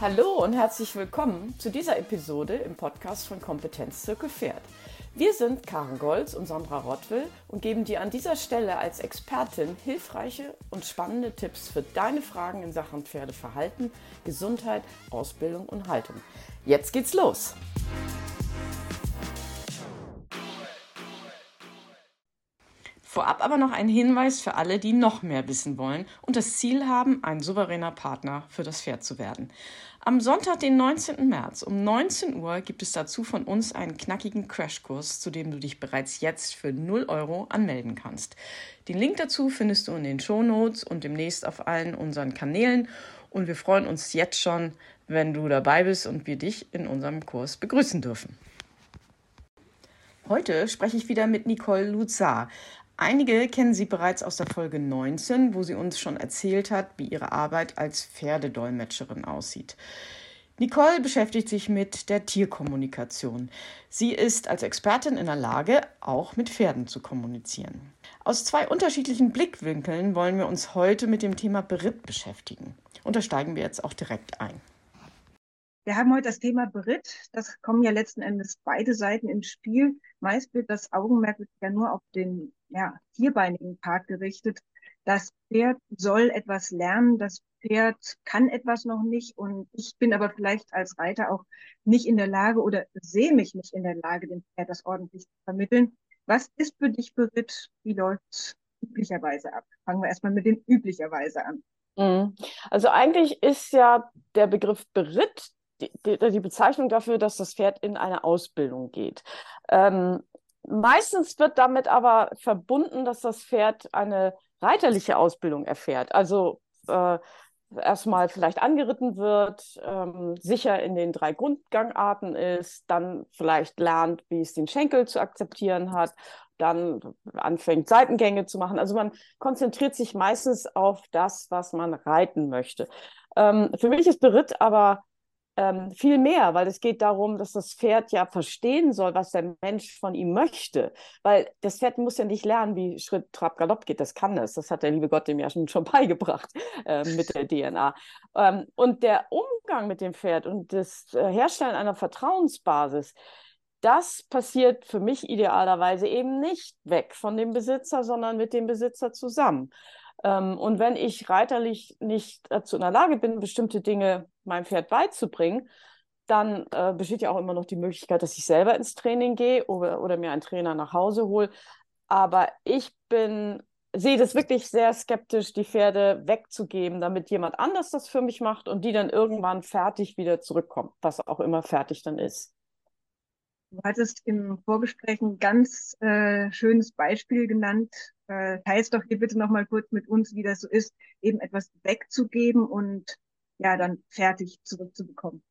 Hallo und herzlich willkommen zu dieser Episode im Podcast von Kompetenzzirkel Pferd. Wir sind Karen Golz und Sandra Rottwill und geben dir an dieser Stelle als Expertin hilfreiche und spannende Tipps für deine Fragen in Sachen Pferdeverhalten, Gesundheit, Ausbildung und Haltung. Jetzt geht's los! Vorab aber noch ein Hinweis für alle, die noch mehr wissen wollen und das Ziel haben, ein souveräner Partner für das Pferd zu werden. Am Sonntag, den 19. März um 19 Uhr gibt es dazu von uns einen knackigen Crashkurs, zu dem du dich bereits jetzt für 0 Euro anmelden kannst. Den Link dazu findest du in den Show Notes und demnächst auf allen unseren Kanälen. Und wir freuen uns jetzt schon, wenn du dabei bist und wir dich in unserem Kurs begrüßen dürfen. Heute spreche ich wieder mit Nicole Luzar. Einige kennen sie bereits aus der Folge 19, wo sie uns schon erzählt hat, wie ihre Arbeit als Pferdedolmetscherin aussieht. Nicole beschäftigt sich mit der Tierkommunikation. Sie ist als Expertin in der Lage, auch mit Pferden zu kommunizieren. Aus zwei unterschiedlichen Blickwinkeln wollen wir uns heute mit dem Thema Beritt beschäftigen. Und da steigen wir jetzt auch direkt ein. Wir haben heute das Thema Beritt. Das kommen ja letzten Endes beide Seiten ins Spiel. Meist wird das Augenmerk ja nur auf den ja, vierbeinigen Part gerichtet. Das Pferd soll etwas lernen, das Pferd kann etwas noch nicht und ich bin aber vielleicht als Reiter auch nicht in der Lage oder sehe mich nicht in der Lage, dem Pferd das ordentlich zu vermitteln. Was ist für dich Beritt? Wie läuft es üblicherweise ab? Fangen wir erstmal mit dem üblicherweise an. Mhm. Also eigentlich ist ja der Begriff Beritt die, die, Bezeichnung dafür, dass das Pferd in eine Ausbildung geht. Ähm, Meistens wird damit aber verbunden, dass das Pferd eine reiterliche Ausbildung erfährt. Also äh, erstmal vielleicht angeritten wird, ähm, sicher in den drei Grundgangarten ist, dann vielleicht lernt, wie es den Schenkel zu akzeptieren hat, dann anfängt Seitengänge zu machen. Also man konzentriert sich meistens auf das, was man reiten möchte. Ähm, für mich ist Beritt aber ähm, viel mehr, weil es geht darum, dass das Pferd ja verstehen soll, was der Mensch von ihm möchte. Weil das Pferd muss ja nicht lernen, wie Schritt, Trab, Galopp geht. Das kann es. Das hat der liebe Gott dem ja schon, schon beigebracht äh, mit der DNA. Ähm, und der Umgang mit dem Pferd und das äh, Herstellen einer Vertrauensbasis, das passiert für mich idealerweise eben nicht weg von dem Besitzer, sondern mit dem Besitzer zusammen. Ähm, und wenn ich reiterlich nicht dazu in der Lage bin, bestimmte Dinge meinem Pferd beizubringen, dann äh, besteht ja auch immer noch die Möglichkeit, dass ich selber ins Training gehe oder, oder mir einen Trainer nach Hause hole. Aber ich bin, sehe das wirklich sehr skeptisch, die Pferde wegzugeben, damit jemand anders das für mich macht und die dann irgendwann fertig wieder zurückkommt, was auch immer fertig dann ist. Du hattest im Vorgespräch ein ganz äh, schönes Beispiel genannt. Äh, teilst doch hier bitte nochmal kurz mit uns, wie das so ist, eben etwas wegzugeben und ja dann fertig zurückzubekommen.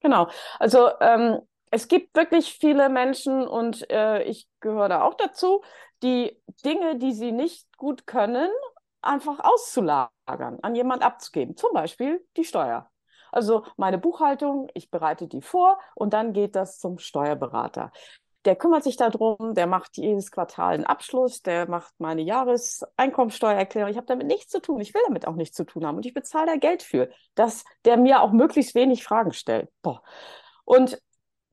Genau. Also ähm, es gibt wirklich viele Menschen und äh, ich gehöre da auch dazu, die Dinge, die sie nicht gut können, einfach auszulagern, an jemand abzugeben. Zum Beispiel die Steuer. Also meine Buchhaltung, ich bereite die vor und dann geht das zum Steuerberater. Der kümmert sich darum, der macht jedes Quartal einen Abschluss, der macht meine Jahreseinkommensteuererklärung. Ich habe damit nichts zu tun. Ich will damit auch nichts zu tun haben. Und ich bezahle da Geld für, dass der mir auch möglichst wenig Fragen stellt. Boah. Und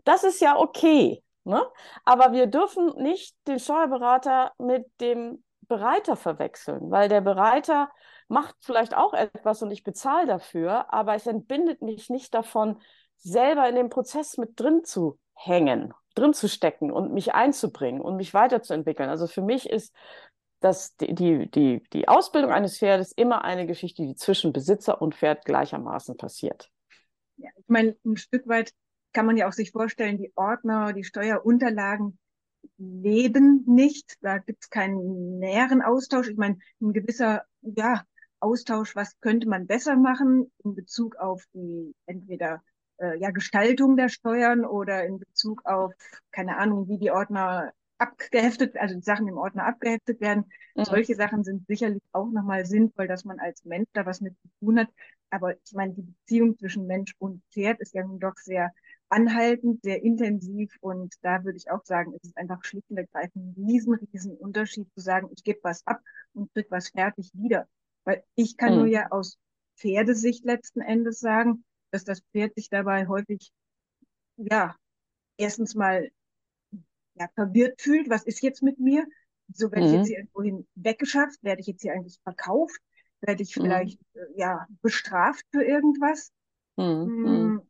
das ist ja okay. Ne? Aber wir dürfen nicht den Steuerberater mit dem Bereiter verwechseln, weil der Bereiter macht vielleicht auch etwas und ich bezahle dafür, aber es entbindet mich nicht davon, selber in dem Prozess mit drin zu hängen, drin zu stecken und mich einzubringen und mich weiterzuentwickeln. Also für mich ist das, die, die, die Ausbildung eines Pferdes immer eine Geschichte, die zwischen Besitzer und Pferd gleichermaßen passiert. Ja, ich meine, ein Stück weit kann man ja auch sich vorstellen, die Ordner, die Steuerunterlagen leben nicht. Da gibt es keinen näheren Austausch. Ich meine, ein gewisser ja, Austausch, was könnte man besser machen in Bezug auf die entweder äh, ja, Gestaltung der Steuern oder in Bezug auf, keine Ahnung, wie die Ordner abgeheftet, also die Sachen im Ordner abgeheftet werden. Mhm. Solche Sachen sind sicherlich auch nochmal sinnvoll, dass man als Mensch da was mit zu tun hat. Aber ich meine, die Beziehung zwischen Mensch und Pferd ist ja nun doch sehr anhaltend, sehr intensiv und da würde ich auch sagen, es ist einfach schlicht und ergreifend ein riesen, riesen Unterschied zu sagen, ich gebe was ab und krieg was fertig wieder. Weil ich kann mhm. nur ja aus Pferdesicht letzten Endes sagen, dass das Pferd sich dabei häufig, ja, erstens mal ja, verwirrt fühlt, was ist jetzt mit mir? So werde mhm. ich jetzt hier irgendwohin weggeschafft, werde ich jetzt hier eigentlich verkauft, werde ich mhm. vielleicht mhm. ja bestraft für irgendwas? Mhm. Mm,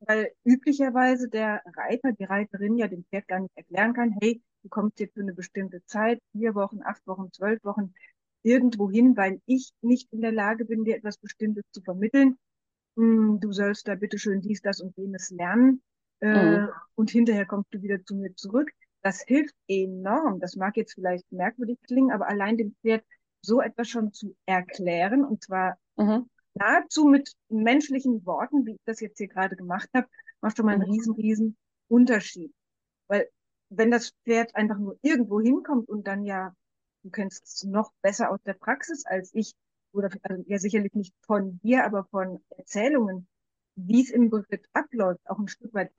weil üblicherweise der Reiter, die Reiterin ja dem Pferd gar nicht erklären kann, hey, du kommst jetzt für eine bestimmte Zeit, vier Wochen, acht Wochen, zwölf Wochen, irgendwo hin, weil ich nicht in der Lage bin, dir etwas Bestimmtes zu vermitteln. Mm, du sollst da bitte schön dies, das und jenes lernen. Äh, mhm. Und hinterher kommst du wieder zu mir zurück. Das hilft enorm. Das mag jetzt vielleicht merkwürdig klingen, aber allein dem Pferd so etwas schon zu erklären, und zwar mhm. nahezu mit menschlichen Worten, wie ich das jetzt hier gerade gemacht habe, macht schon mal einen mhm. riesen, riesen Unterschied. Weil wenn das Pferd einfach nur irgendwo hinkommt und dann ja, du kennst es noch besser aus der Praxis als ich, oder also ja sicherlich nicht von dir, aber von Erzählungen, wie es im Bericht abläuft, auch ein Stück weit,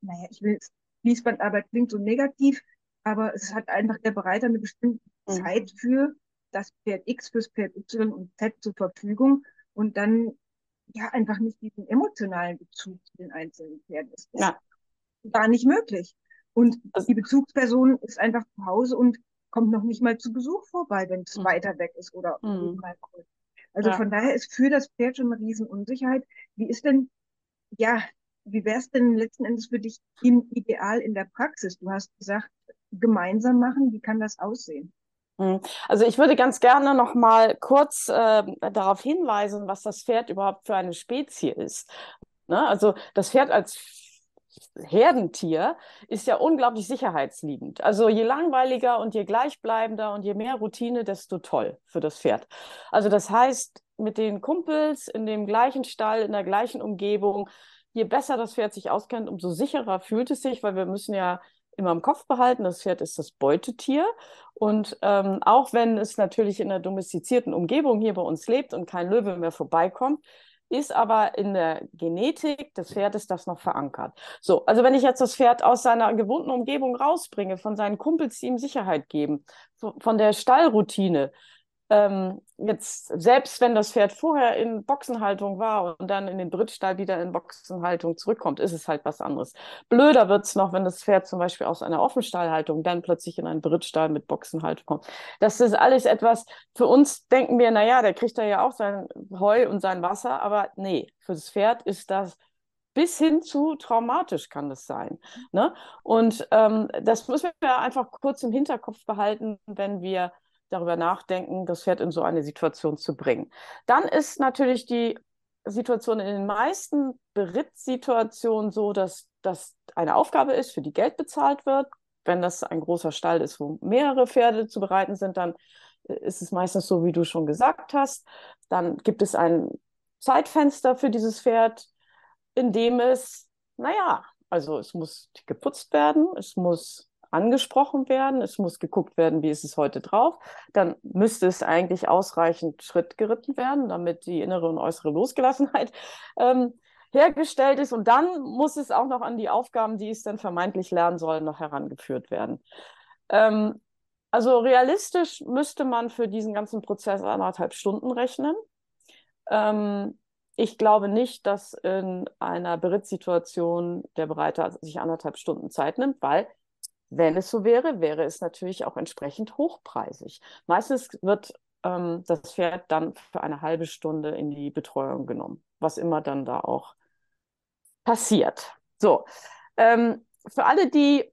naja, ich will Fließbandarbeit klingt so negativ, aber es hat einfach der Bereiter eine bestimmte mhm. Zeit für das Pferd X fürs Pferd Y und Z zur Verfügung und dann ja einfach nicht diesen emotionalen Bezug zu den einzelnen Pferden. Das ist ja. gar nicht möglich. Und die Bezugsperson ist einfach zu Hause und kommt noch nicht mal zu Besuch vorbei, wenn es mhm. weiter weg ist oder mhm. mal kurz. Also ja. von daher ist für das Pferd schon eine Riesenunsicherheit. Wie ist denn, ja, wie wäre es denn letzten Endes für dich im Ideal in der Praxis? Du hast gesagt, gemeinsam machen. Wie kann das aussehen? Hm. Also ich würde ganz gerne noch mal kurz äh, darauf hinweisen, was das Pferd überhaupt für eine Spezie ist. Ne? Also das Pferd als Herdentier ist ja unglaublich sicherheitsliebend. Also je langweiliger und je gleichbleibender und je mehr Routine, desto toll für das Pferd. Also das heißt, mit den Kumpels in dem gleichen Stall, in der gleichen Umgebung, je besser das Pferd sich auskennt, umso sicherer fühlt es sich, weil wir müssen ja immer im Kopf behalten, das Pferd ist das Beutetier. Und ähm, auch wenn es natürlich in einer domestizierten Umgebung hier bei uns lebt und kein Löwe mehr vorbeikommt, ist aber in der Genetik des Pferdes das noch verankert. So, also wenn ich jetzt das Pferd aus seiner gewohnten Umgebung rausbringe, von seinen Kumpels, die ihm Sicherheit geben, von der Stallroutine, ähm, jetzt, selbst wenn das Pferd vorher in Boxenhaltung war und dann in den Brittstall wieder in Boxenhaltung zurückkommt, ist es halt was anderes. Blöder wird es noch, wenn das Pferd zum Beispiel aus einer Offenstallhaltung dann plötzlich in einen Brittstall mit Boxenhaltung kommt. Das ist alles etwas, für uns denken wir, naja, der kriegt da ja auch sein Heu und sein Wasser, aber nee, für das Pferd ist das bis hin zu traumatisch kann das sein. Ne? Und ähm, das müssen wir einfach kurz im Hinterkopf behalten, wenn wir darüber nachdenken, das Pferd in so eine Situation zu bringen. Dann ist natürlich die Situation in den meisten Berittsituationen so, dass das eine Aufgabe ist, für die Geld bezahlt wird. Wenn das ein großer Stall ist, wo mehrere Pferde zu bereiten sind, dann ist es meistens so, wie du schon gesagt hast. Dann gibt es ein Zeitfenster für dieses Pferd, in dem es, naja, also es muss geputzt werden, es muss angesprochen werden, es muss geguckt werden, wie ist es heute drauf. Dann müsste es eigentlich ausreichend Schritt geritten werden, damit die innere und äußere Losgelassenheit ähm, hergestellt ist. Und dann muss es auch noch an die Aufgaben, die es dann vermeintlich lernen soll, noch herangeführt werden. Ähm, also realistisch müsste man für diesen ganzen Prozess anderthalb Stunden rechnen. Ähm, ich glaube nicht, dass in einer Berittsituation der Bereiter sich anderthalb Stunden Zeit nimmt, weil wenn es so wäre, wäre es natürlich auch entsprechend hochpreisig. Meistens wird ähm, das Pferd dann für eine halbe Stunde in die Betreuung genommen, was immer dann da auch passiert. So, ähm, für alle, die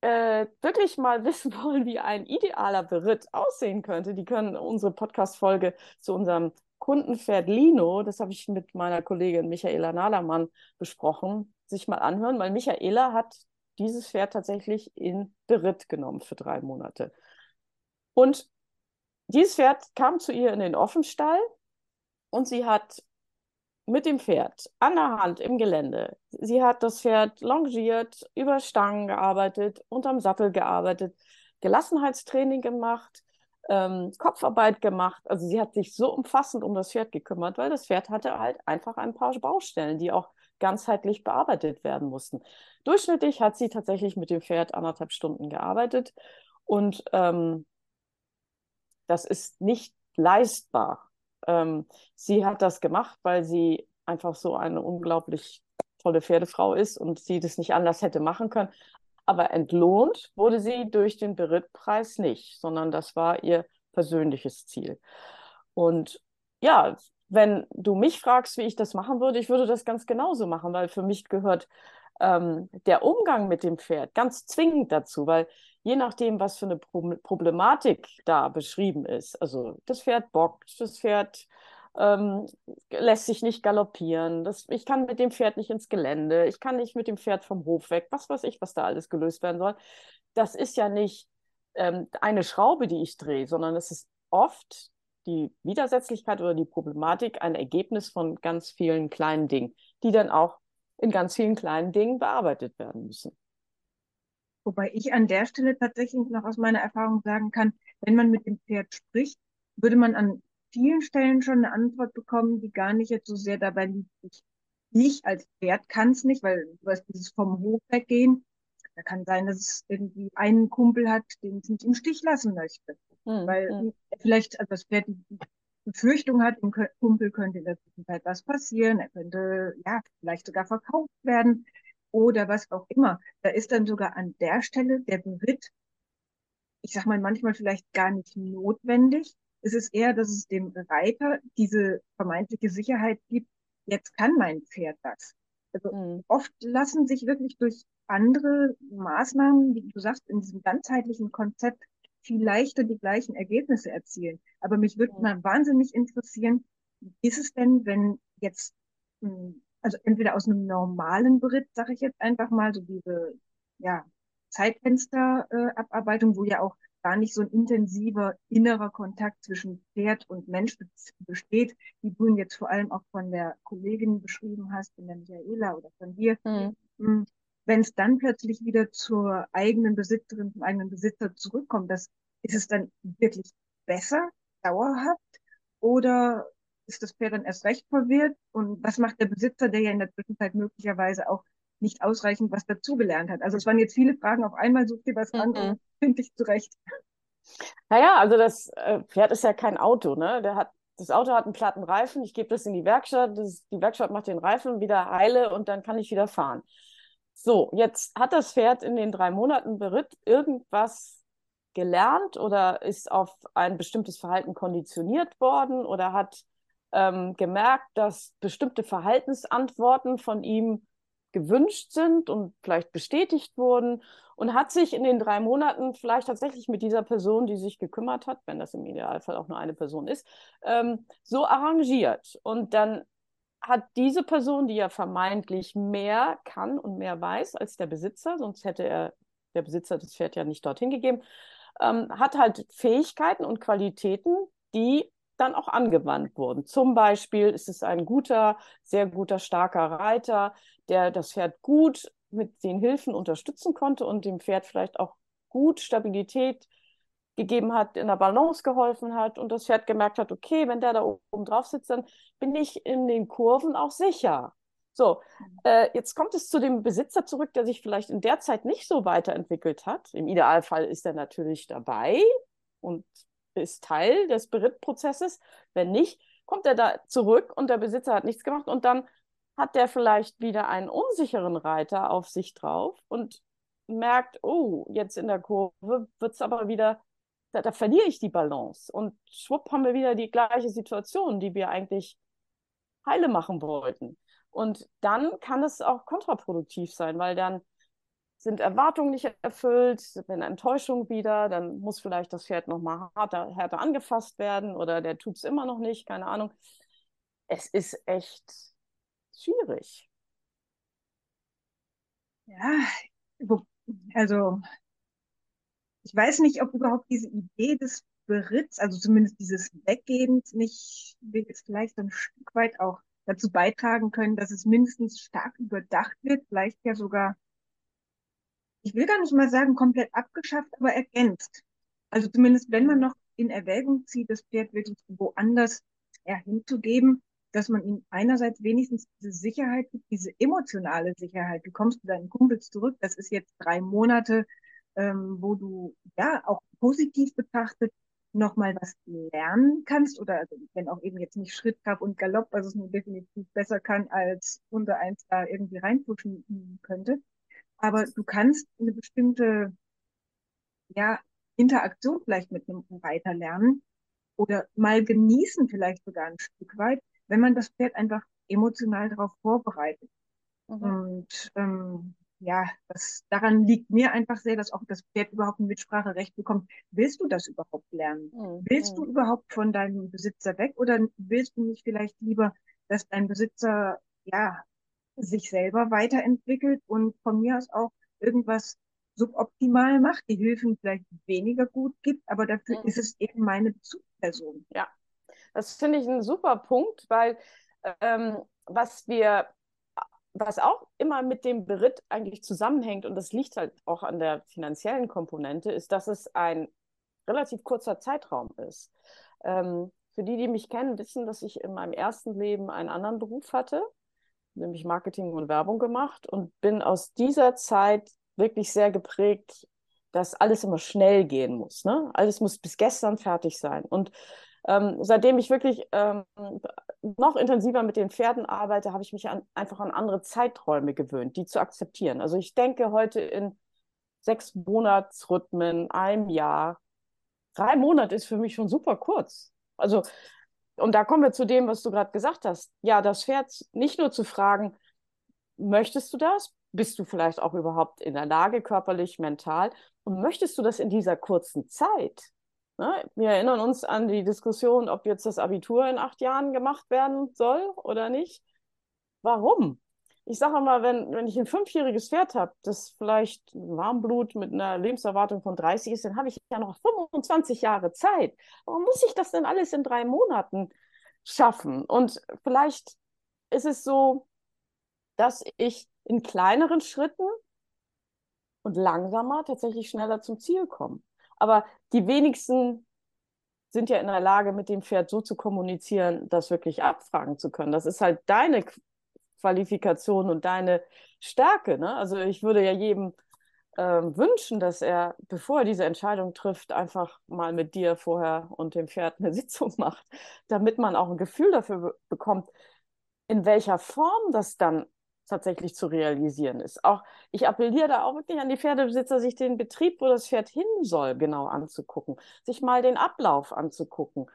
äh, wirklich mal wissen wollen, wie ein idealer Beritt aussehen könnte, die können unsere Podcast-Folge zu unserem Kundenpferd Lino, das habe ich mit meiner Kollegin Michaela Nadermann besprochen, sich mal anhören, weil Michaela hat dieses Pferd tatsächlich in Beritt genommen für drei Monate. Und dieses Pferd kam zu ihr in den Offenstall und sie hat mit dem Pferd an der Hand im Gelände, sie hat das Pferd longiert, über Stangen gearbeitet, unterm Sattel gearbeitet, Gelassenheitstraining gemacht, ähm, Kopfarbeit gemacht. Also sie hat sich so umfassend um das Pferd gekümmert, weil das Pferd hatte halt einfach ein paar Baustellen, die auch ganzheitlich bearbeitet werden mussten. Durchschnittlich hat sie tatsächlich mit dem Pferd anderthalb Stunden gearbeitet und ähm, das ist nicht leistbar. Ähm, sie hat das gemacht, weil sie einfach so eine unglaublich tolle Pferdefrau ist und sie das nicht anders hätte machen können. Aber entlohnt wurde sie durch den Berittpreis nicht, sondern das war ihr persönliches Ziel. Und ja, wenn du mich fragst, wie ich das machen würde, ich würde das ganz genauso machen, weil für mich gehört ähm, der Umgang mit dem Pferd ganz zwingend dazu, weil je nachdem, was für eine Pro Problematik da beschrieben ist, also das Pferd bockt, das Pferd ähm, lässt sich nicht galoppieren, das, ich kann mit dem Pferd nicht ins Gelände, ich kann nicht mit dem Pferd vom Hof weg, was weiß ich, was da alles gelöst werden soll. Das ist ja nicht ähm, eine Schraube, die ich drehe, sondern es ist oft die Widersetzlichkeit oder die Problematik ein Ergebnis von ganz vielen kleinen Dingen, die dann auch in ganz vielen kleinen Dingen bearbeitet werden müssen. Wobei ich an der Stelle tatsächlich noch aus meiner Erfahrung sagen kann, wenn man mit dem Pferd spricht, würde man an vielen Stellen schon eine Antwort bekommen, die gar nicht jetzt so sehr dabei liegt. Ich, ich als Pferd kann es nicht, weil du weißt, dieses vom Hof weggehen, da kann sein, dass es irgendwie einen Kumpel hat, den es nicht im Stich lassen möchte. Mhm. Weil mhm. vielleicht, also das Pferd die Befürchtung hat, dem Kumpel könnte in der Zwischenzeit was passieren, er könnte ja vielleicht sogar verkauft werden oder was auch immer. Da ist dann sogar an der Stelle der Beritt, ich sag mal, manchmal vielleicht gar nicht notwendig. Es ist eher, dass es dem Reiter diese vermeintliche Sicherheit gibt, jetzt kann mein Pferd das. Also mhm. oft lassen sich wirklich durch andere Maßnahmen, wie du sagst, in diesem ganzheitlichen Konzept viel leichter die gleichen Ergebnisse erzielen. Aber mich würde mal wahnsinnig interessieren, wie ist es denn, wenn jetzt, hm, also entweder aus einem normalen Beritt, sage ich jetzt einfach mal, so diese ja, Zeitfensterabarbeitung, äh, wo ja auch gar nicht so ein intensiver innerer Kontakt zwischen Pferd und Mensch besteht, wie du ihn jetzt vor allem auch von der Kollegin beschrieben hast, von der Michaela oder von dir. Mhm wenn es dann plötzlich wieder zur eigenen Besitzerin, zum eigenen Besitzer zurückkommt, das, ist es dann wirklich besser, dauerhaft? Oder ist das Pferd dann erst recht verwirrt? Und was macht der Besitzer, der ja in der Zwischenzeit möglicherweise auch nicht ausreichend was dazugelernt hat? Also es waren jetzt viele Fragen auf einmal, such dir was mhm. an finde ich zurecht. Naja, also das äh, Pferd ist ja kein Auto, ne? Der hat, das Auto hat einen platten Reifen, ich gebe das in die Werkstatt, das, die Werkstatt macht den Reifen wieder heile und dann kann ich wieder fahren. So, jetzt hat das Pferd in den drei Monaten Beritt irgendwas gelernt oder ist auf ein bestimmtes Verhalten konditioniert worden oder hat ähm, gemerkt, dass bestimmte Verhaltensantworten von ihm gewünscht sind und vielleicht bestätigt wurden und hat sich in den drei Monaten vielleicht tatsächlich mit dieser Person, die sich gekümmert hat, wenn das im Idealfall auch nur eine Person ist, ähm, so arrangiert. Und dann hat diese Person, die ja vermeintlich mehr kann und mehr weiß als der Besitzer, sonst hätte er der Besitzer das Pferd ja nicht dorthin gegeben, ähm, hat halt Fähigkeiten und Qualitäten, die dann auch angewandt wurden. Zum Beispiel ist es ein guter, sehr guter, starker Reiter, der das Pferd gut mit den Hilfen unterstützen konnte und dem Pferd vielleicht auch gut Stabilität gegeben hat, in der Balance geholfen hat und das Pferd gemerkt hat, okay, wenn der da oben drauf sitzt, dann bin ich in den Kurven auch sicher. So, äh, jetzt kommt es zu dem Besitzer zurück, der sich vielleicht in der Zeit nicht so weiterentwickelt hat. Im Idealfall ist er natürlich dabei und ist Teil des Berittprozesses. Wenn nicht, kommt er da zurück und der Besitzer hat nichts gemacht und dann hat der vielleicht wieder einen unsicheren Reiter auf sich drauf und merkt, oh, jetzt in der Kurve wird es aber wieder da, da verliere ich die Balance. Und schwupp haben wir wieder die gleiche Situation, die wir eigentlich heile machen wollten. Und dann kann es auch kontraproduktiv sein, weil dann sind Erwartungen nicht erfüllt, wenn Enttäuschung wieder, dann muss vielleicht das Pferd nochmal härter, härter angefasst werden oder der tut es immer noch nicht, keine Ahnung. Es ist echt schwierig. Ja, also ich weiß nicht, ob überhaupt diese Idee des Beritts, also zumindest dieses Weggebens, nicht vielleicht ein Stück weit auch dazu beitragen können, dass es mindestens stark überdacht wird, vielleicht ja sogar, ich will gar nicht mal sagen komplett abgeschafft, aber ergänzt. Also zumindest wenn man noch in Erwägung zieht, das Pferd wirklich woanders hinzugeben, dass man ihm einerseits wenigstens diese Sicherheit gibt, diese emotionale Sicherheit. Du kommst zu deinen Kumpels zurück, das ist jetzt drei Monate, ähm, wo du ja auch positiv betrachtet nochmal was lernen kannst oder also, wenn auch eben jetzt nicht Schritt, Trab und Galopp, was es nur definitiv besser kann, als unter eins da irgendwie reinpushen könnte. Aber du kannst eine bestimmte, ja, Interaktion vielleicht mit einem Reiter lernen oder mal genießen vielleicht sogar ein Stück weit, wenn man das Pferd einfach emotional darauf vorbereitet. Mhm. Und ähm, ja, das, daran liegt mir einfach sehr, dass auch das Pferd überhaupt ein Mitspracherecht bekommt. Willst du das überhaupt lernen? Mhm. Willst du mhm. überhaupt von deinem Besitzer weg oder willst du nicht vielleicht lieber, dass dein Besitzer, ja, sich selber weiterentwickelt und von mir aus auch irgendwas suboptimal macht, die Hilfen vielleicht weniger gut gibt, aber dafür mhm. ist es eben meine Bezugsperson. Ja, das finde ich ein super Punkt, weil ähm, was wir was auch immer mit dem Beritt eigentlich zusammenhängt, und das liegt halt auch an der finanziellen Komponente, ist, dass es ein relativ kurzer Zeitraum ist. Ähm, für die, die mich kennen, wissen, dass ich in meinem ersten Leben einen anderen Beruf hatte, nämlich Marketing und Werbung gemacht und bin aus dieser Zeit wirklich sehr geprägt, dass alles immer schnell gehen muss. Ne? Alles muss bis gestern fertig sein. Und ähm, seitdem ich wirklich ähm, noch intensiver mit den Pferden arbeite, habe ich mich an, einfach an andere Zeiträume gewöhnt, die zu akzeptieren. Also ich denke heute in sechs Monatsrhythmen, einem Jahr. Drei Monate ist für mich schon super kurz. Also, und da kommen wir zu dem, was du gerade gesagt hast. Ja, das Pferd nicht nur zu fragen, möchtest du das? Bist du vielleicht auch überhaupt in der Lage, körperlich, mental? Und möchtest du das in dieser kurzen Zeit? Ne? Wir erinnern uns an die Diskussion, ob jetzt das Abitur in acht Jahren gemacht werden soll oder nicht. Warum? Ich sage mal, wenn, wenn ich ein fünfjähriges Pferd habe, das vielleicht Warmblut mit einer Lebenserwartung von 30 ist, dann habe ich ja noch 25 Jahre Zeit. Warum muss ich das denn alles in drei Monaten schaffen? Und vielleicht ist es so, dass ich in kleineren Schritten und langsamer tatsächlich schneller zum Ziel komme. Aber die wenigsten sind ja in der Lage, mit dem Pferd so zu kommunizieren, das wirklich abfragen zu können. Das ist halt deine Qualifikation und deine Stärke. Ne? Also ich würde ja jedem äh, wünschen, dass er, bevor er diese Entscheidung trifft, einfach mal mit dir vorher und dem Pferd eine Sitzung macht, damit man auch ein Gefühl dafür be bekommt, in welcher Form das dann tatsächlich zu realisieren ist. Auch ich appelliere da auch wirklich an die Pferdebesitzer, sich den Betrieb, wo das Pferd hin soll, genau anzugucken, sich mal den Ablauf anzugucken.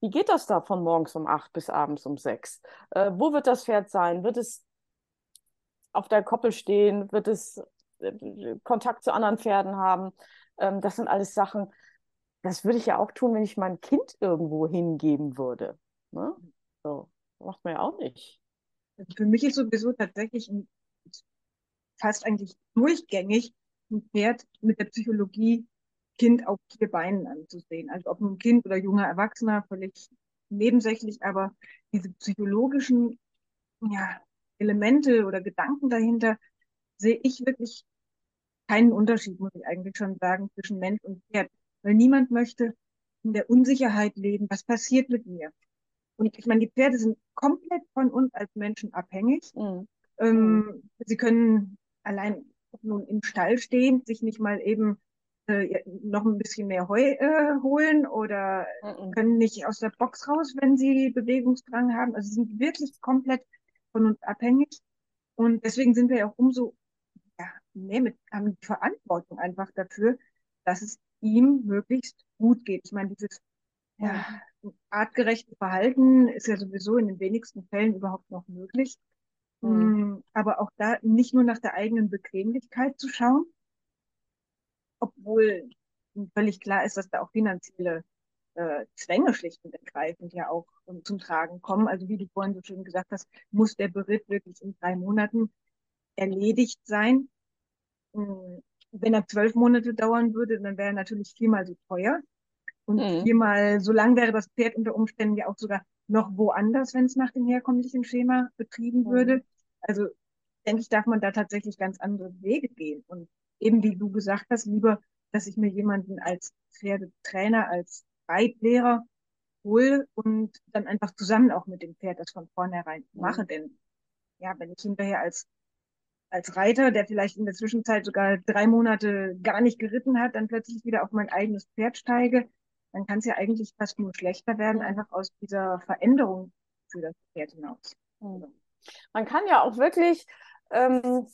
Wie geht das da von morgens um acht bis abends um sechs? Äh, wo wird das Pferd sein? Wird es auf der Koppel stehen? Wird es äh, Kontakt zu anderen Pferden haben? Ähm, das sind alles Sachen, das würde ich ja auch tun, wenn ich mein Kind irgendwo hingeben würde. Ne? So, macht man ja auch nicht. Für mich ist sowieso tatsächlich ein, fast eigentlich durchgängig ein Pferd mit der Psychologie Kind auf vier Beinen anzusehen. Also ob nun Kind oder junger Erwachsener, völlig nebensächlich, aber diese psychologischen ja, Elemente oder Gedanken dahinter sehe ich wirklich keinen Unterschied, muss ich eigentlich schon sagen, zwischen Mensch und Pferd. Weil niemand möchte in der Unsicherheit leben, was passiert mit mir? Und ich meine, die Pferde sind komplett von uns als Menschen abhängig. Mhm. Ähm, mhm. Sie können allein nun im Stall stehen, sich nicht mal eben äh, noch ein bisschen mehr Heu äh, holen oder mhm. können nicht aus der Box raus, wenn sie Bewegungsdrang haben. Also sie sind wirklich komplett von uns abhängig. Und deswegen sind wir ja auch umso ja, mehr mit, haben die Verantwortung einfach dafür, dass es ihm möglichst gut geht. Ich meine, dieses ja, artgerechte Verhalten ist ja sowieso in den wenigsten Fällen überhaupt noch möglich. Mhm. Aber auch da nicht nur nach der eigenen Bequemlichkeit zu schauen, obwohl völlig klar ist, dass da auch finanzielle äh, Zwänge schlicht und ergreifend ja auch um, zum Tragen kommen. Also wie du vorhin so schön gesagt hast, muss der Beritt wirklich in drei Monaten erledigt sein. Hm, wenn er zwölf Monate dauern würde, dann wäre er natürlich viermal so teuer. Und mhm. viermal so lang wäre das Pferd unter Umständen ja auch sogar noch woanders, wenn es nach dem herkömmlichen Schema betrieben mhm. würde. Also denke ich, darf man da tatsächlich ganz andere Wege gehen. Und eben wie du gesagt hast, lieber, dass ich mir jemanden als Pferdetrainer, als Reitlehrer hole und dann einfach zusammen auch mit dem Pferd das von vornherein mhm. mache. Denn ja, wenn ich hinterher als als Reiter, der vielleicht in der Zwischenzeit sogar drei Monate gar nicht geritten hat, dann plötzlich wieder auf mein eigenes Pferd steige, dann kann es ja eigentlich fast nur schlechter werden, einfach aus dieser Veränderung für das Pferd hinaus. Mhm. Man kann ja auch wirklich ähm,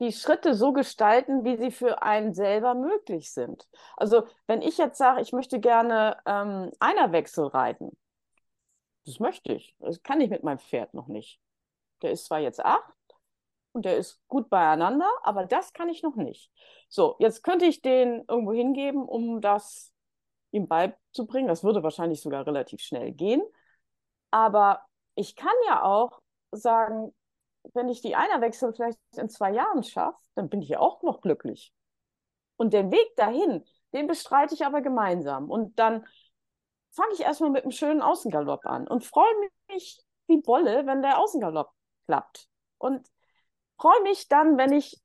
die Schritte so gestalten, wie sie für einen selber möglich sind. Also wenn ich jetzt sage, ich möchte gerne ähm, Einerwechsel reiten, das möchte ich. Das kann ich mit meinem Pferd noch nicht. Der ist zwar jetzt acht und der ist gut beieinander, aber das kann ich noch nicht. So, jetzt könnte ich den irgendwo hingeben, um das ihm beizubringen. Das würde wahrscheinlich sogar relativ schnell gehen. Aber ich kann ja auch sagen, wenn ich die Einerwechsel vielleicht in zwei Jahren schaffe, dann bin ich ja auch noch glücklich. Und den Weg dahin, den bestreite ich aber gemeinsam. Und dann fange ich erstmal mit einem schönen Außengalopp an und freue mich wie Bolle, wenn der Außengalopp klappt. Und freue mich dann, wenn ich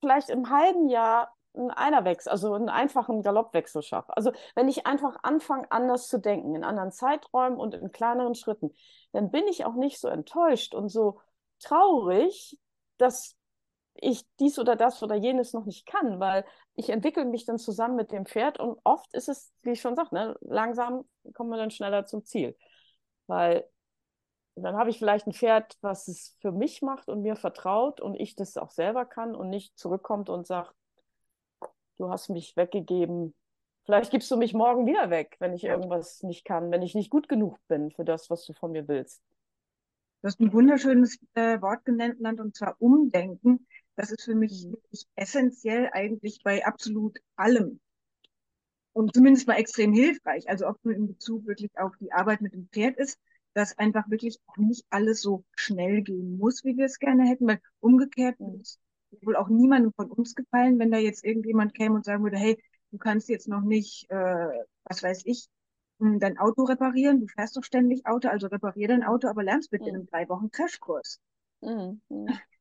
vielleicht im halben Jahr einen Einerwechsel, also einen einfachen Galoppwechsel schaffe. Also wenn ich einfach anfange, anders zu denken, in anderen Zeiträumen und in kleineren Schritten, dann bin ich auch nicht so enttäuscht und so traurig, dass ich dies oder das oder jenes noch nicht kann, weil ich entwickle mich dann zusammen mit dem Pferd und oft ist es, wie ich schon sagte, ne, langsam kommen wir dann schneller zum Ziel. Weil dann habe ich vielleicht ein Pferd, was es für mich macht und mir vertraut und ich das auch selber kann und nicht zurückkommt und sagt, du hast mich weggegeben. Vielleicht gibst du mich morgen wieder weg, wenn ich irgendwas nicht kann, wenn ich nicht gut genug bin für das, was du von mir willst. Du hast ein wunderschönes äh, Wort genannt, und zwar Umdenken. Das ist für mich wirklich essentiell eigentlich bei absolut allem. Und zumindest mal extrem hilfreich. Also auch nur in Bezug wirklich auf die Arbeit mit dem Pferd ist, dass einfach wirklich auch nicht alles so schnell gehen muss, wie wir es gerne hätten, weil umgekehrt mhm. ist wohl auch niemandem von uns gefallen, wenn da jetzt irgendjemand käme und sagen würde, hey, du kannst jetzt noch nicht, äh, was weiß ich, hm, dein Auto reparieren, du fährst doch ständig Auto, also reparier dein Auto, aber lernst bitte mhm. in einem drei Wochen Crashkurs. Mhm.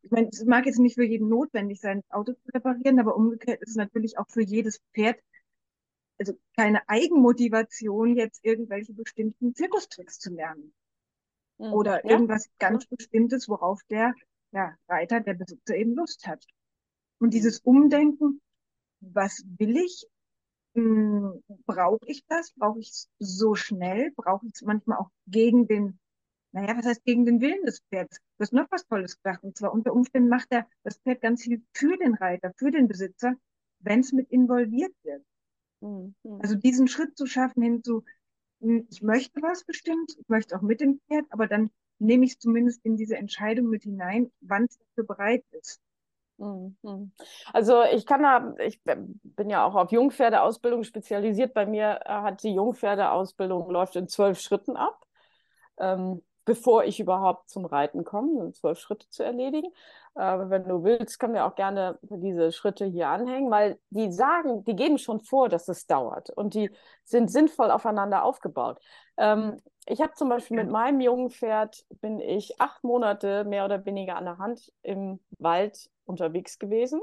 Ich meine, es mag jetzt nicht für jeden notwendig sein, das Auto zu reparieren, aber umgekehrt ist es natürlich auch für jedes Pferd also keine Eigenmotivation, jetzt irgendwelche bestimmten Zirkustricks zu lernen. Mhm. Oder ja. irgendwas ganz Bestimmtes, worauf der ja, Reiter, der Besitzer eben Lust hat. Und dieses Umdenken, was will ich? Hm, brauche ich das? Brauche ich es so schnell? Brauche ich es manchmal auch gegen den, naja, was heißt gegen den Willen des Pferds? Du hast noch was Tolles gesagt. Und zwar unter Umständen macht er das Pferd ganz viel für den Reiter, für den Besitzer, wenn es mit involviert wird. Mhm. Also diesen Schritt zu schaffen hin zu, hm, ich möchte was bestimmt, ich möchte auch mit dem Pferd, aber dann nehme ich es zumindest in diese Entscheidung mit hinein, wann es dafür bereit ist. Mhm. Also ich kann da, ich bin ja auch auf Jungpferdeausbildung spezialisiert. Bei mir äh, hat die Jungpferdeausbildung läuft in zwölf Schritten ab. Ähm, bevor ich überhaupt zum Reiten komme, sind zwölf Schritte zu erledigen. Aber wenn du willst, können wir auch gerne diese Schritte hier anhängen, weil die sagen, die geben schon vor, dass es dauert und die sind sinnvoll aufeinander aufgebaut. Ähm, ich habe zum Beispiel mit meinem jungen Pferd bin ich acht Monate mehr oder weniger an der Hand im Wald unterwegs gewesen,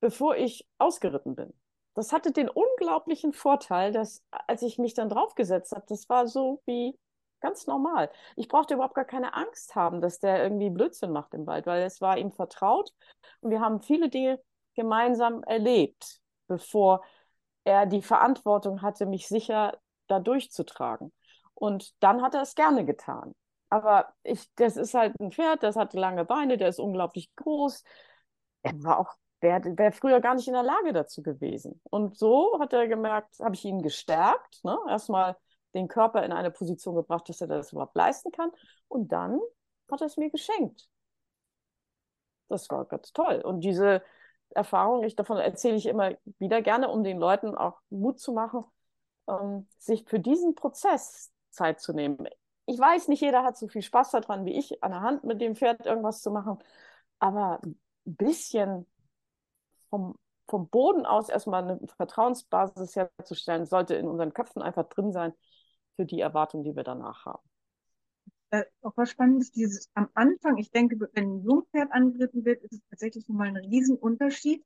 bevor ich ausgeritten bin. Das hatte den unglaublichen Vorteil, dass als ich mich dann draufgesetzt habe, das war so wie Ganz normal. Ich brauchte überhaupt gar keine Angst haben, dass der irgendwie Blödsinn macht im Wald, weil es war ihm vertraut und wir haben viele Dinge gemeinsam erlebt, bevor er die Verantwortung hatte, mich sicher da durchzutragen. Und dann hat er es gerne getan. Aber ich, das ist halt ein Pferd, das hat lange Beine, der ist unglaublich groß. Er war auch, wäre wär früher gar nicht in der Lage dazu gewesen. Und so hat er gemerkt, habe ich ihn gestärkt. Ne? Erstmal den Körper in eine Position gebracht, dass er das überhaupt leisten kann. Und dann hat er es mir geschenkt. Das war ganz toll. Und diese Erfahrung, ich, davon erzähle ich immer wieder gerne, um den Leuten auch Mut zu machen, ähm, sich für diesen Prozess Zeit zu nehmen. Ich weiß, nicht jeder hat so viel Spaß daran wie ich, an der Hand mit dem Pferd irgendwas zu machen, aber ein bisschen vom, vom Boden aus erstmal eine Vertrauensbasis herzustellen, sollte in unseren Köpfen einfach drin sein, für die Erwartung, die wir danach haben. Äh, auch was Spannendes, dieses am Anfang, ich denke, wenn ein Jungpferd angeritten wird, ist es tatsächlich nochmal ein Riesenunterschied,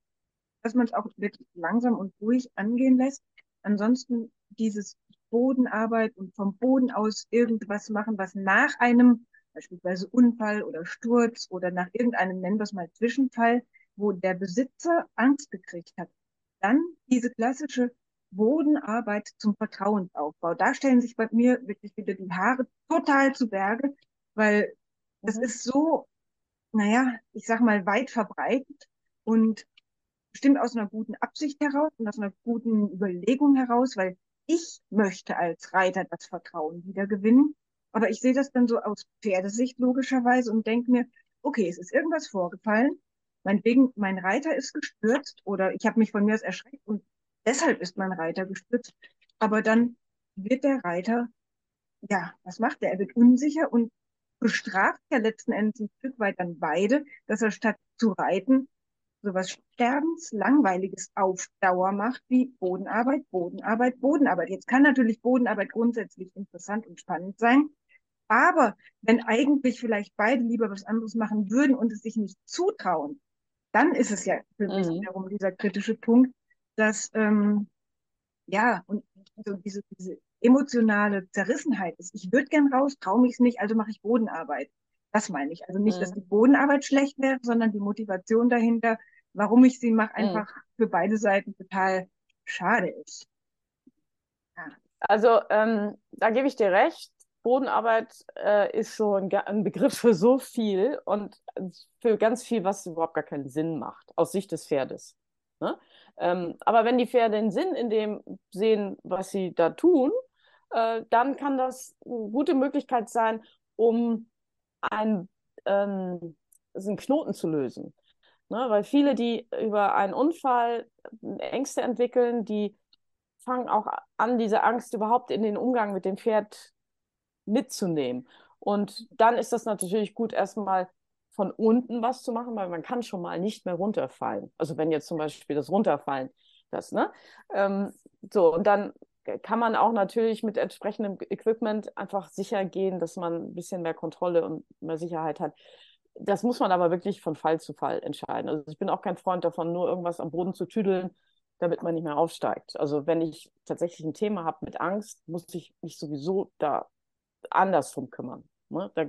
dass man es auch wirklich langsam und ruhig angehen lässt. Ansonsten dieses Bodenarbeit und vom Boden aus irgendwas machen, was nach einem beispielsweise Unfall oder Sturz oder nach irgendeinem, nennen wir es mal Zwischenfall, wo der Besitzer Angst gekriegt hat, dann diese klassische Bodenarbeit zum Vertrauensaufbau. Da stellen sich bei mir wirklich wieder die Haare total zu Berge, weil mhm. das ist so, naja, ich sag mal, weit verbreitet und bestimmt aus einer guten Absicht heraus und aus einer guten Überlegung heraus, weil ich möchte als Reiter das Vertrauen wieder gewinnen. Aber ich sehe das dann so aus Pferdesicht logischerweise und denke mir, okay, es ist irgendwas vorgefallen. Meinetwegen, mein Reiter ist gestürzt oder ich habe mich von mir aus erschreckt und deshalb ist mein Reiter gestürzt. Aber dann wird der Reiter, ja, was macht er? Er wird unsicher und bestraft ja letzten Endes ein Stück weit dann beide, dass er statt zu reiten sowas sterbenslangweiliges auf Dauer macht wie Bodenarbeit, Bodenarbeit, Bodenarbeit. Jetzt kann natürlich Bodenarbeit grundsätzlich interessant und spannend sein. Aber wenn eigentlich vielleicht beide lieber was anderes machen würden und es sich nicht zutrauen, dann ist es ja für mich mhm. wiederum dieser kritische Punkt, dass ähm, ja und so diese, diese emotionale Zerrissenheit ist. Ich würde gern raus, traue mich es nicht, also mache ich Bodenarbeit. Das meine ich. Also nicht, mhm. dass die Bodenarbeit schlecht wäre, sondern die Motivation dahinter, warum ich sie mache, mhm. einfach mhm. für beide Seiten total schade ist. Ja. Also ähm, da gebe ich dir recht. Bodenarbeit äh, ist so ein, ein, Begriff für so viel und für ganz viel, was überhaupt gar keinen Sinn macht, aus Sicht des Pferdes. Ne? Ähm, aber wenn die Pferde den Sinn in dem sehen, was sie da tun, äh, dann kann das eine gute Möglichkeit sein, um ein, ähm, einen Knoten zu lösen. Ne? Weil viele, die über einen Unfall Ängste entwickeln, die fangen auch an, diese Angst überhaupt in den Umgang mit dem Pferd mitzunehmen. Und dann ist das natürlich gut, erstmal von unten was zu machen, weil man kann schon mal nicht mehr runterfallen. Also wenn jetzt zum Beispiel das Runterfallen, das, ne? Ähm, so, und dann kann man auch natürlich mit entsprechendem Equipment einfach sicher gehen, dass man ein bisschen mehr Kontrolle und mehr Sicherheit hat. Das muss man aber wirklich von Fall zu Fall entscheiden. Also ich bin auch kein Freund davon, nur irgendwas am Boden zu tüdeln, damit man nicht mehr aufsteigt. Also wenn ich tatsächlich ein Thema habe mit Angst, muss ich mich sowieso da anders drum kümmern. Ne? Da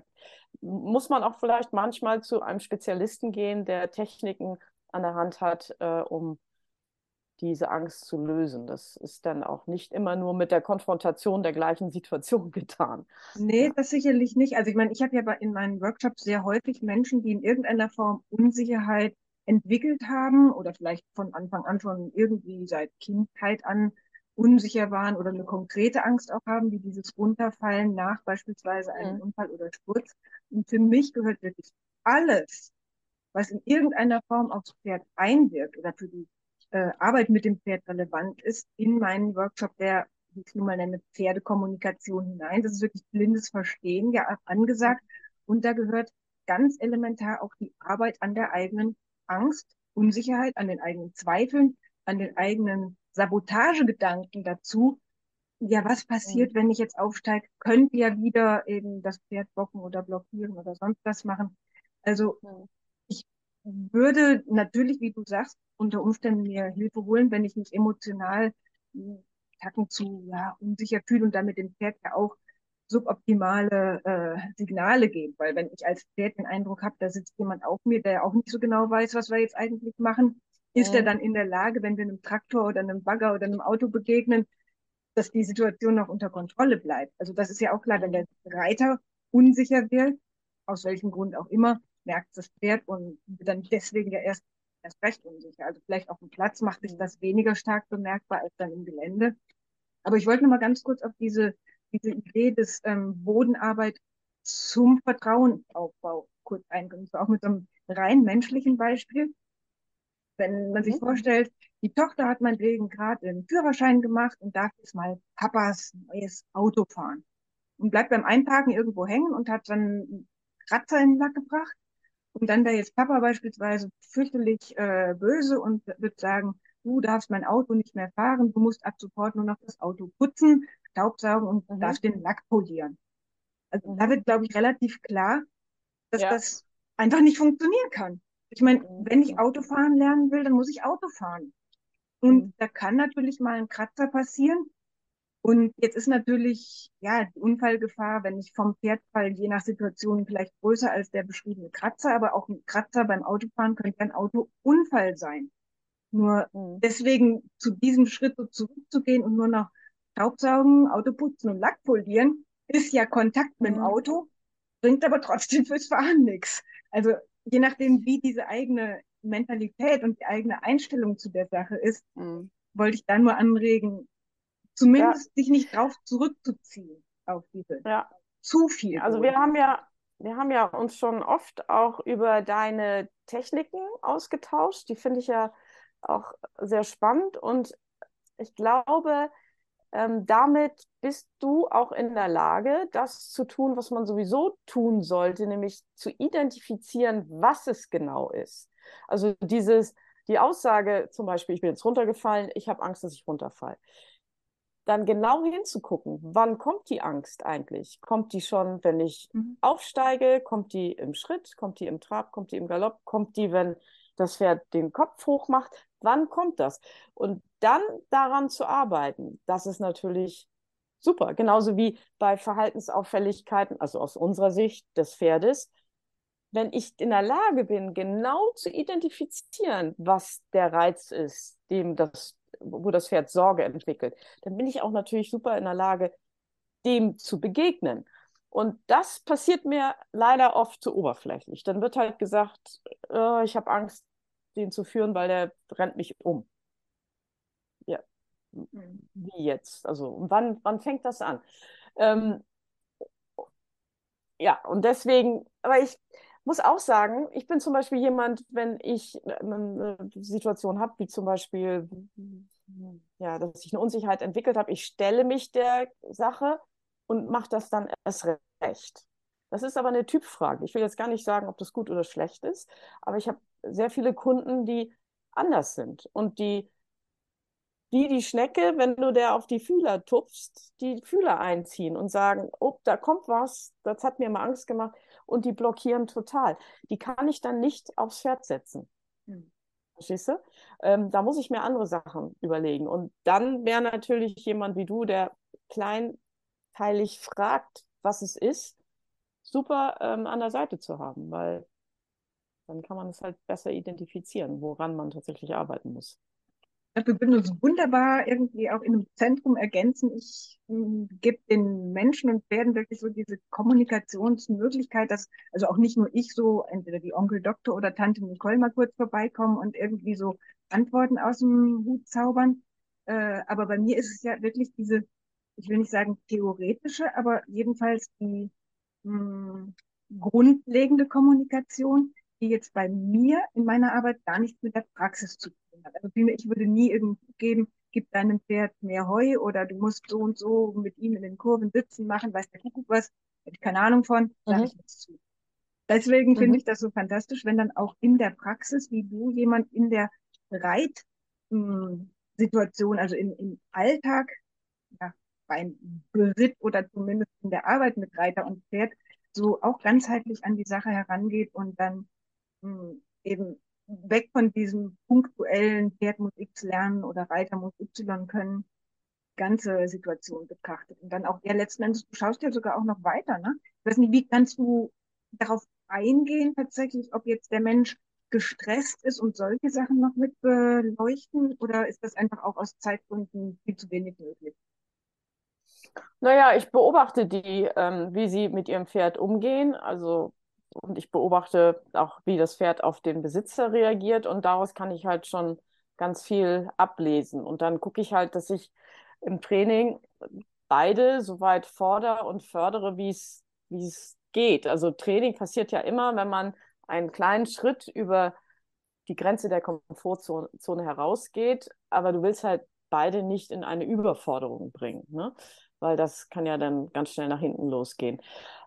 muss man auch vielleicht manchmal zu einem Spezialisten gehen, der Techniken an der Hand hat, äh, um diese Angst zu lösen. Das ist dann auch nicht immer nur mit der Konfrontation der gleichen Situation getan. Nee, das sicherlich nicht. Also ich meine, ich habe ja in meinen Workshops sehr häufig Menschen, die in irgendeiner Form Unsicherheit entwickelt haben oder vielleicht von Anfang an schon irgendwie seit Kindheit an unsicher waren oder eine konkrete Angst auch haben, wie dieses Runterfallen nach beispielsweise einem mhm. Unfall oder Sturz. Und für mich gehört wirklich alles, was in irgendeiner Form aufs Pferd einwirkt oder für die äh, Arbeit mit dem Pferd relevant ist, in meinen Workshop, der, wie ich nun mal nenne, Pferdekommunikation hinein. Das ist wirklich blindes Verstehen, ja, angesagt. Und da gehört ganz elementar auch die Arbeit an der eigenen Angst, Unsicherheit, an den eigenen Zweifeln, an den eigenen Sabotagegedanken dazu. Ja, was passiert, mhm. wenn ich jetzt aufsteige? Könnte ja wieder eben das Pferd bocken oder blockieren oder sonst was machen. Also mhm. Würde natürlich, wie du sagst, unter Umständen mir Hilfe holen, wenn ich mich emotional Tacken zu ja, unsicher fühle und damit dem Pferd ja auch suboptimale äh, Signale gebe. Weil wenn ich als Pferd den Eindruck habe, da sitzt jemand auf mir, der auch nicht so genau weiß, was wir jetzt eigentlich machen, ist er dann in der Lage, wenn wir einem Traktor oder einem Bagger oder einem Auto begegnen, dass die Situation noch unter Kontrolle bleibt. Also das ist ja auch klar, wenn der Reiter unsicher wird, aus welchem Grund auch immer, merkt das Pferd und wird dann deswegen ja erst, erst recht unsicher. Also vielleicht auf dem Platz macht sich das weniger stark bemerkbar als dann im Gelände. Aber ich wollte noch mal ganz kurz auf diese, diese Idee des ähm, Bodenarbeit zum Vertrauensaufbau kurz eingehen. Auch mit so einem rein menschlichen Beispiel. Wenn man sich mhm. vorstellt, die Tochter hat meinetwegen gerade den Führerschein gemacht und darf jetzt mal Papas neues Auto fahren. Und bleibt beim Einparken irgendwo hängen und hat dann einen Kratzer in den Lack gebracht. Und dann wäre jetzt Papa beispielsweise fürchterlich äh, böse und wird sagen, du darfst mein Auto nicht mehr fahren, du musst ab sofort nur noch das Auto putzen, Staubsaugen und mhm. darfst den Lack polieren. Also mhm. da wird, glaube ich, relativ klar, dass ja. das einfach nicht funktionieren kann. Ich meine, wenn ich Autofahren lernen will, dann muss ich Auto fahren. Und mhm. da kann natürlich mal ein Kratzer passieren. Und jetzt ist natürlich, ja, die Unfallgefahr, wenn ich vom Pferd fall, je nach Situation vielleicht größer als der beschriebene Kratzer, aber auch ein Kratzer beim Autofahren könnte ein Autounfall sein. Nur mhm. deswegen zu diesem Schritt so zurückzugehen und nur noch Staubsaugen, Auto putzen und Lack polieren, ist ja Kontakt mit dem mhm. Auto, bringt aber trotzdem fürs Fahren nichts. Also je nachdem, wie diese eigene Mentalität und die eigene Einstellung zu der Sache ist, mhm. wollte ich da nur anregen, zumindest ja. sich nicht drauf zurückzuziehen auf diese ja. zu viel. Also wir haben ja, wir haben ja uns schon oft auch über deine Techniken ausgetauscht. Die finde ich ja auch sehr spannend und ich glaube, ähm, damit bist du auch in der Lage, das zu tun, was man sowieso tun sollte, nämlich zu identifizieren, was es genau ist. Also dieses, die Aussage zum Beispiel, ich bin jetzt runtergefallen, ich habe Angst, dass ich runterfalle. Dann genau hinzugucken, wann kommt die Angst eigentlich? Kommt die schon, wenn ich mhm. aufsteige? Kommt die im Schritt? Kommt die im Trab? Kommt die im Galopp? Kommt die, wenn das Pferd den Kopf hoch macht? Wann kommt das? Und dann daran zu arbeiten, das ist natürlich super. Genauso wie bei Verhaltensauffälligkeiten, also aus unserer Sicht des Pferdes, wenn ich in der Lage bin, genau zu identifizieren, was der Reiz ist, dem das, wo das Pferd Sorge entwickelt, dann bin ich auch natürlich super in der Lage, dem zu begegnen. Und das passiert mir leider oft zu oberflächlich. Dann wird halt gesagt, oh, ich habe Angst, den zu führen, weil der rennt mich um. Ja, mhm. wie jetzt? Also wann, wann fängt das an? Ähm, ja, und deswegen, aber ich, muss auch sagen, ich bin zum Beispiel jemand, wenn ich eine Situation habe, wie zum Beispiel, ja, dass ich eine Unsicherheit entwickelt habe, ich stelle mich der Sache und mache das dann erst recht. Das ist aber eine Typfrage. Ich will jetzt gar nicht sagen, ob das gut oder schlecht ist, aber ich habe sehr viele Kunden, die anders sind und die wie die Schnecke, wenn du der auf die Fühler tupfst, die Fühler einziehen und sagen, oh, da kommt was, das hat mir mal Angst gemacht und die blockieren total. Die kann ich dann nicht aufs Pferd setzen. Hm. Verstehst du? Ähm, da muss ich mir andere Sachen überlegen. Und dann wäre natürlich jemand wie du, der kleinteilig fragt, was es ist, super ähm, an der Seite zu haben, weil dann kann man es halt besser identifizieren, woran man tatsächlich arbeiten muss wir würden uns wunderbar irgendwie auch in einem Zentrum ergänzen. Ich äh, gebe den Menschen und werden wirklich so diese Kommunikationsmöglichkeit, dass also auch nicht nur ich so, entweder die Onkel Doktor oder Tante Nicole mal kurz vorbeikommen und irgendwie so Antworten aus dem Hut zaubern. Äh, aber bei mir ist es ja wirklich diese, ich will nicht sagen theoretische, aber jedenfalls die mh, hm, grundlegende Kommunikation, die jetzt bei mir in meiner Arbeit gar nichts mit der Praxis zu tun hat. Also ich würde nie irgendwie geben, gib deinem Pferd mehr Heu oder du musst so und so mit ihm in den Kurven sitzen machen, weiß der Kuckuck was, hätte ich keine Ahnung von, sage mhm. ich nichts zu. Deswegen mhm. finde ich das so fantastisch, wenn dann auch in der Praxis, wie du jemand in der Reitsituation, also im, im Alltag, ja, beim Beritt oder zumindest in der Arbeit mit Reiter und Pferd, so auch ganzheitlich an die Sache herangeht und dann hm, eben weg von diesem punktuellen Pferd muss X lernen oder Reiter muss Y können, ganze Situation betrachtet. Und dann auch, ja, letzten Endes, du schaust ja sogar auch noch weiter, ne? Ich weiß nicht, wie kannst du darauf eingehen tatsächlich, ob jetzt der Mensch gestresst ist und solche Sachen noch mit beleuchten oder ist das einfach auch aus Zeitgründen viel zu wenig möglich? Naja, ich beobachte die, ähm, wie sie mit ihrem Pferd umgehen. Also und ich beobachte auch, wie das Pferd auf den Besitzer reagiert und daraus kann ich halt schon ganz viel ablesen. Und dann gucke ich halt, dass ich im Training beide so weit fordere und fördere, wie es geht. Also Training passiert ja immer, wenn man einen kleinen Schritt über die Grenze der Komfortzone herausgeht, aber du willst halt beide nicht in eine Überforderung bringen, ne? weil das kann ja dann ganz schnell nach hinten losgehen.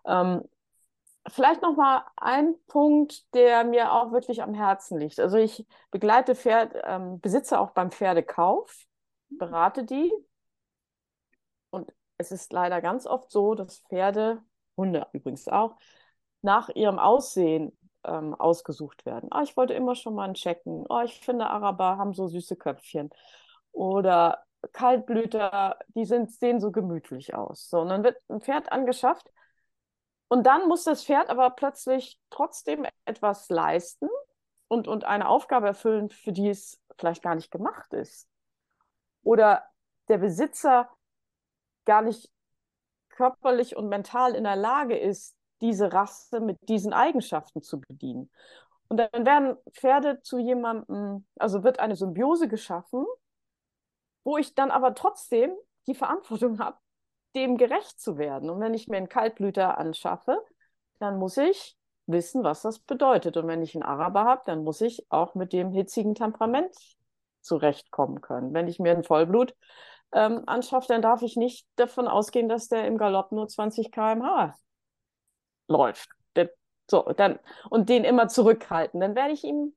Ähm, Vielleicht noch mal ein Punkt, der mir auch wirklich am Herzen liegt. Also ich begleite Pferd, ähm, Besitzer auch beim Pferdekauf, berate die. Und es ist leider ganz oft so, dass Pferde, Hunde übrigens auch, nach ihrem Aussehen ähm, ausgesucht werden. Oh, ich wollte immer schon mal einen checken. Oh, ich finde, Araber haben so süße Köpfchen. Oder Kaltblüter, die sind, sehen so gemütlich aus. So, und dann wird ein Pferd angeschafft und dann muss das Pferd aber plötzlich trotzdem etwas leisten, und, und eine Aufgabe erfüllen, für die es vielleicht gar nicht gemacht ist. Oder der Besitzer gar nicht körperlich und mental in der Lage ist, diese Rasse mit diesen Eigenschaften zu bedienen. Und dann werden Pferde zu jemandem, also wird eine Symbiose geschaffen, wo ich dann aber trotzdem die Verantwortung habe, dem gerecht zu werden. Und wenn ich mir einen Kaltblüter anschaffe, dann muss ich wissen, was das bedeutet. Und wenn ich einen Araber habe, dann muss ich auch mit dem hitzigen Temperament zurechtkommen können. Wenn ich mir einen Vollblut ähm, anschaffe, dann darf ich nicht davon ausgehen, dass der im Galopp nur 20 km/h läuft. Der, so, dann, und den immer zurückhalten, dann werde ich ihm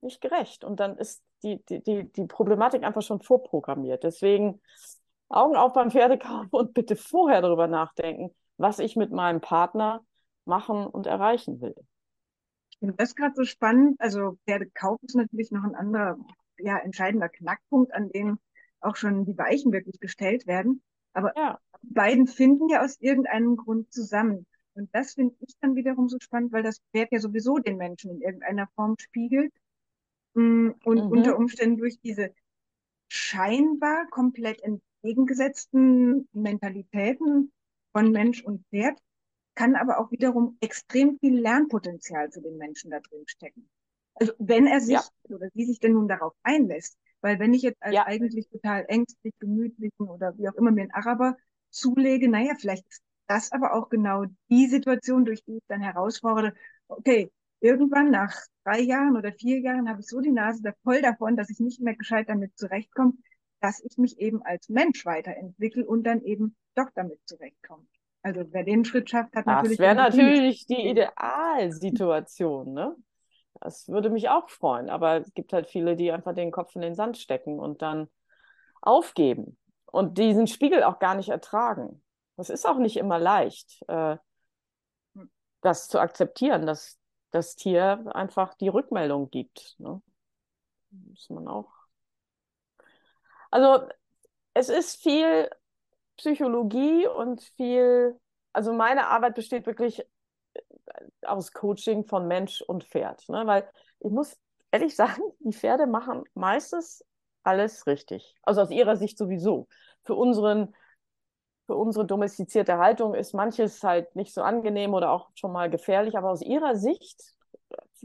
nicht gerecht. Und dann ist die, die, die, die Problematik einfach schon vorprogrammiert. Deswegen Augen auf beim Pferdekauf und bitte vorher darüber nachdenken, was ich mit meinem Partner machen und erreichen will. Ich finde das gerade so spannend. Also Pferdekauf ist natürlich noch ein anderer, ja, entscheidender Knackpunkt, an dem auch schon die Weichen wirklich gestellt werden. Aber ja. die beiden finden ja aus irgendeinem Grund zusammen. Und das finde ich dann wiederum so spannend, weil das Pferd ja sowieso den Menschen in irgendeiner Form spiegelt. Mm, und mhm. unter Umständen durch diese scheinbar komplett entgegengesetzten Mentalitäten von Mensch und Pferd kann aber auch wiederum extrem viel Lernpotenzial für den Menschen da drin stecken. Also wenn er sich ja. oder sie sich denn nun darauf einlässt, weil wenn ich jetzt als ja. eigentlich total ängstlich, gemütlichen oder wie auch immer mir einen Araber zulege, naja, vielleicht ist das aber auch genau die Situation, durch die ich dann herausfordere, okay, irgendwann nach drei Jahren oder vier Jahren habe ich so die Nase da voll davon, dass ich nicht mehr gescheit damit zurechtkomme, dass ich mich eben als Mensch weiterentwickle und dann eben doch damit zurechtkomme. Also wer den Schritt schafft, hat das natürlich. Das wäre natürlich die Idealsituation, ne? Das würde mich auch freuen. Aber es gibt halt viele, die einfach den Kopf in den Sand stecken und dann aufgeben und diesen Spiegel auch gar nicht ertragen. Das ist auch nicht immer leicht, äh, das zu akzeptieren, dass das Tier einfach die Rückmeldung gibt. Ne? Muss man auch. Also es ist viel Psychologie und viel, also meine Arbeit besteht wirklich äh, aus Coaching von Mensch und Pferd. Ne? Weil ich muss ehrlich sagen, die Pferde machen meistens alles richtig. Also aus ihrer Sicht sowieso. Für unseren für unsere domestizierte Haltung ist manches halt nicht so angenehm oder auch schon mal gefährlich, aber aus ihrer Sicht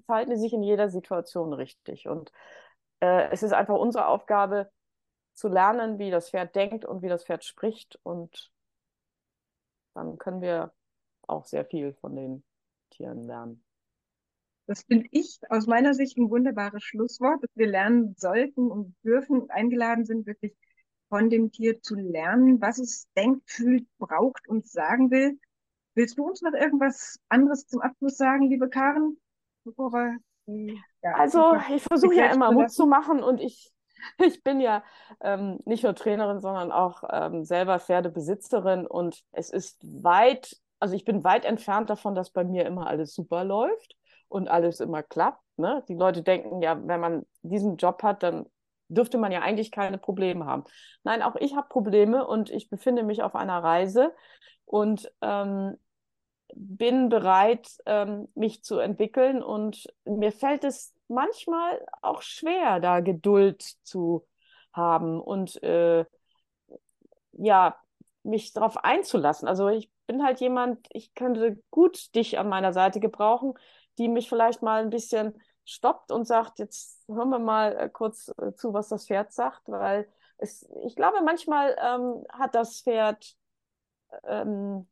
verhalten sie sich in jeder Situation richtig. Und äh, es ist einfach unsere Aufgabe, zu lernen, wie das Pferd denkt und wie das Pferd spricht. Und dann können wir auch sehr viel von den Tieren lernen. Das finde ich aus meiner Sicht ein wunderbares Schlusswort, dass wir lernen sollten und dürfen, eingeladen sind, wirklich von dem Tier zu lernen, was es denkt, fühlt, braucht und sagen will. Willst du uns noch irgendwas anderes zum Abschluss sagen, liebe Karen? Bevor wir die, ja, also ich versuche ja immer Mut zu machen und ich ich bin ja ähm, nicht nur Trainerin, sondern auch ähm, selber Pferdebesitzerin und es ist weit, also ich bin weit entfernt davon, dass bei mir immer alles super läuft und alles immer klappt. Ne? Die Leute denken ja, wenn man diesen Job hat, dann dürfte man ja eigentlich keine Probleme haben. Nein, auch ich habe Probleme und ich befinde mich auf einer Reise und ähm, bin bereit, ähm, mich zu entwickeln und mir fällt es manchmal auch schwer, da Geduld zu haben und äh, ja, mich darauf einzulassen. Also ich bin halt jemand, ich könnte gut dich an meiner Seite gebrauchen, die mich vielleicht mal ein bisschen stoppt und sagt, jetzt hören wir mal äh, kurz äh, zu, was das Pferd sagt, weil es, ich glaube, manchmal ähm, hat das Pferd ähm,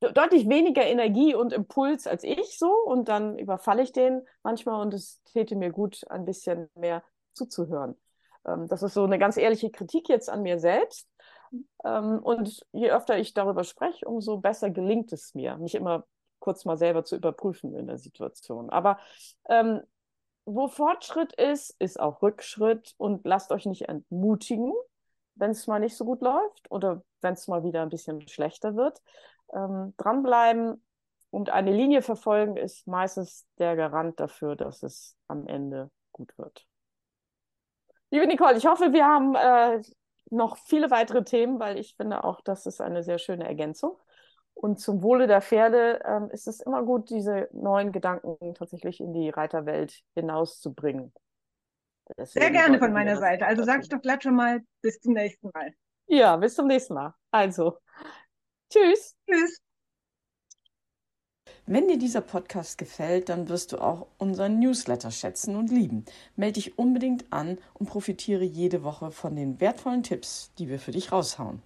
deutlich weniger Energie und Impuls als ich so und dann überfalle ich den manchmal und es täte mir gut, ein bisschen mehr zuzuhören. Ähm, das ist so eine ganz ehrliche Kritik jetzt an mir selbst. Ähm, und je öfter ich darüber spreche, umso besser gelingt es mir, mich immer kurz mal selber zu überprüfen in der Situation. Aber ähm, wo Fortschritt ist, ist auch Rückschritt und lasst euch nicht entmutigen, wenn es mal nicht so gut läuft oder wenn es mal wieder ein bisschen schlechter wird ähm, dranbleiben und eine Linie verfolgen ist meistens der Garant dafür, dass es am Ende gut wird. Liebe Nicole, ich hoffe, wir haben äh, noch viele weitere Themen, weil ich finde auch, das ist eine sehr schöne Ergänzung. Und zum Wohle der Pferde ähm, ist es immer gut, diese neuen Gedanken tatsächlich in die Reiterwelt hinauszubringen. Deswegen Sehr gerne von meiner Seite. Also sage ich doch glatt schon mal bis zum nächsten Mal. Ja, bis zum nächsten Mal. Also, tschüss. Tschüss. Wenn dir dieser Podcast gefällt, dann wirst du auch unseren Newsletter schätzen und lieben. Melde dich unbedingt an und profitiere jede Woche von den wertvollen Tipps, die wir für dich raushauen.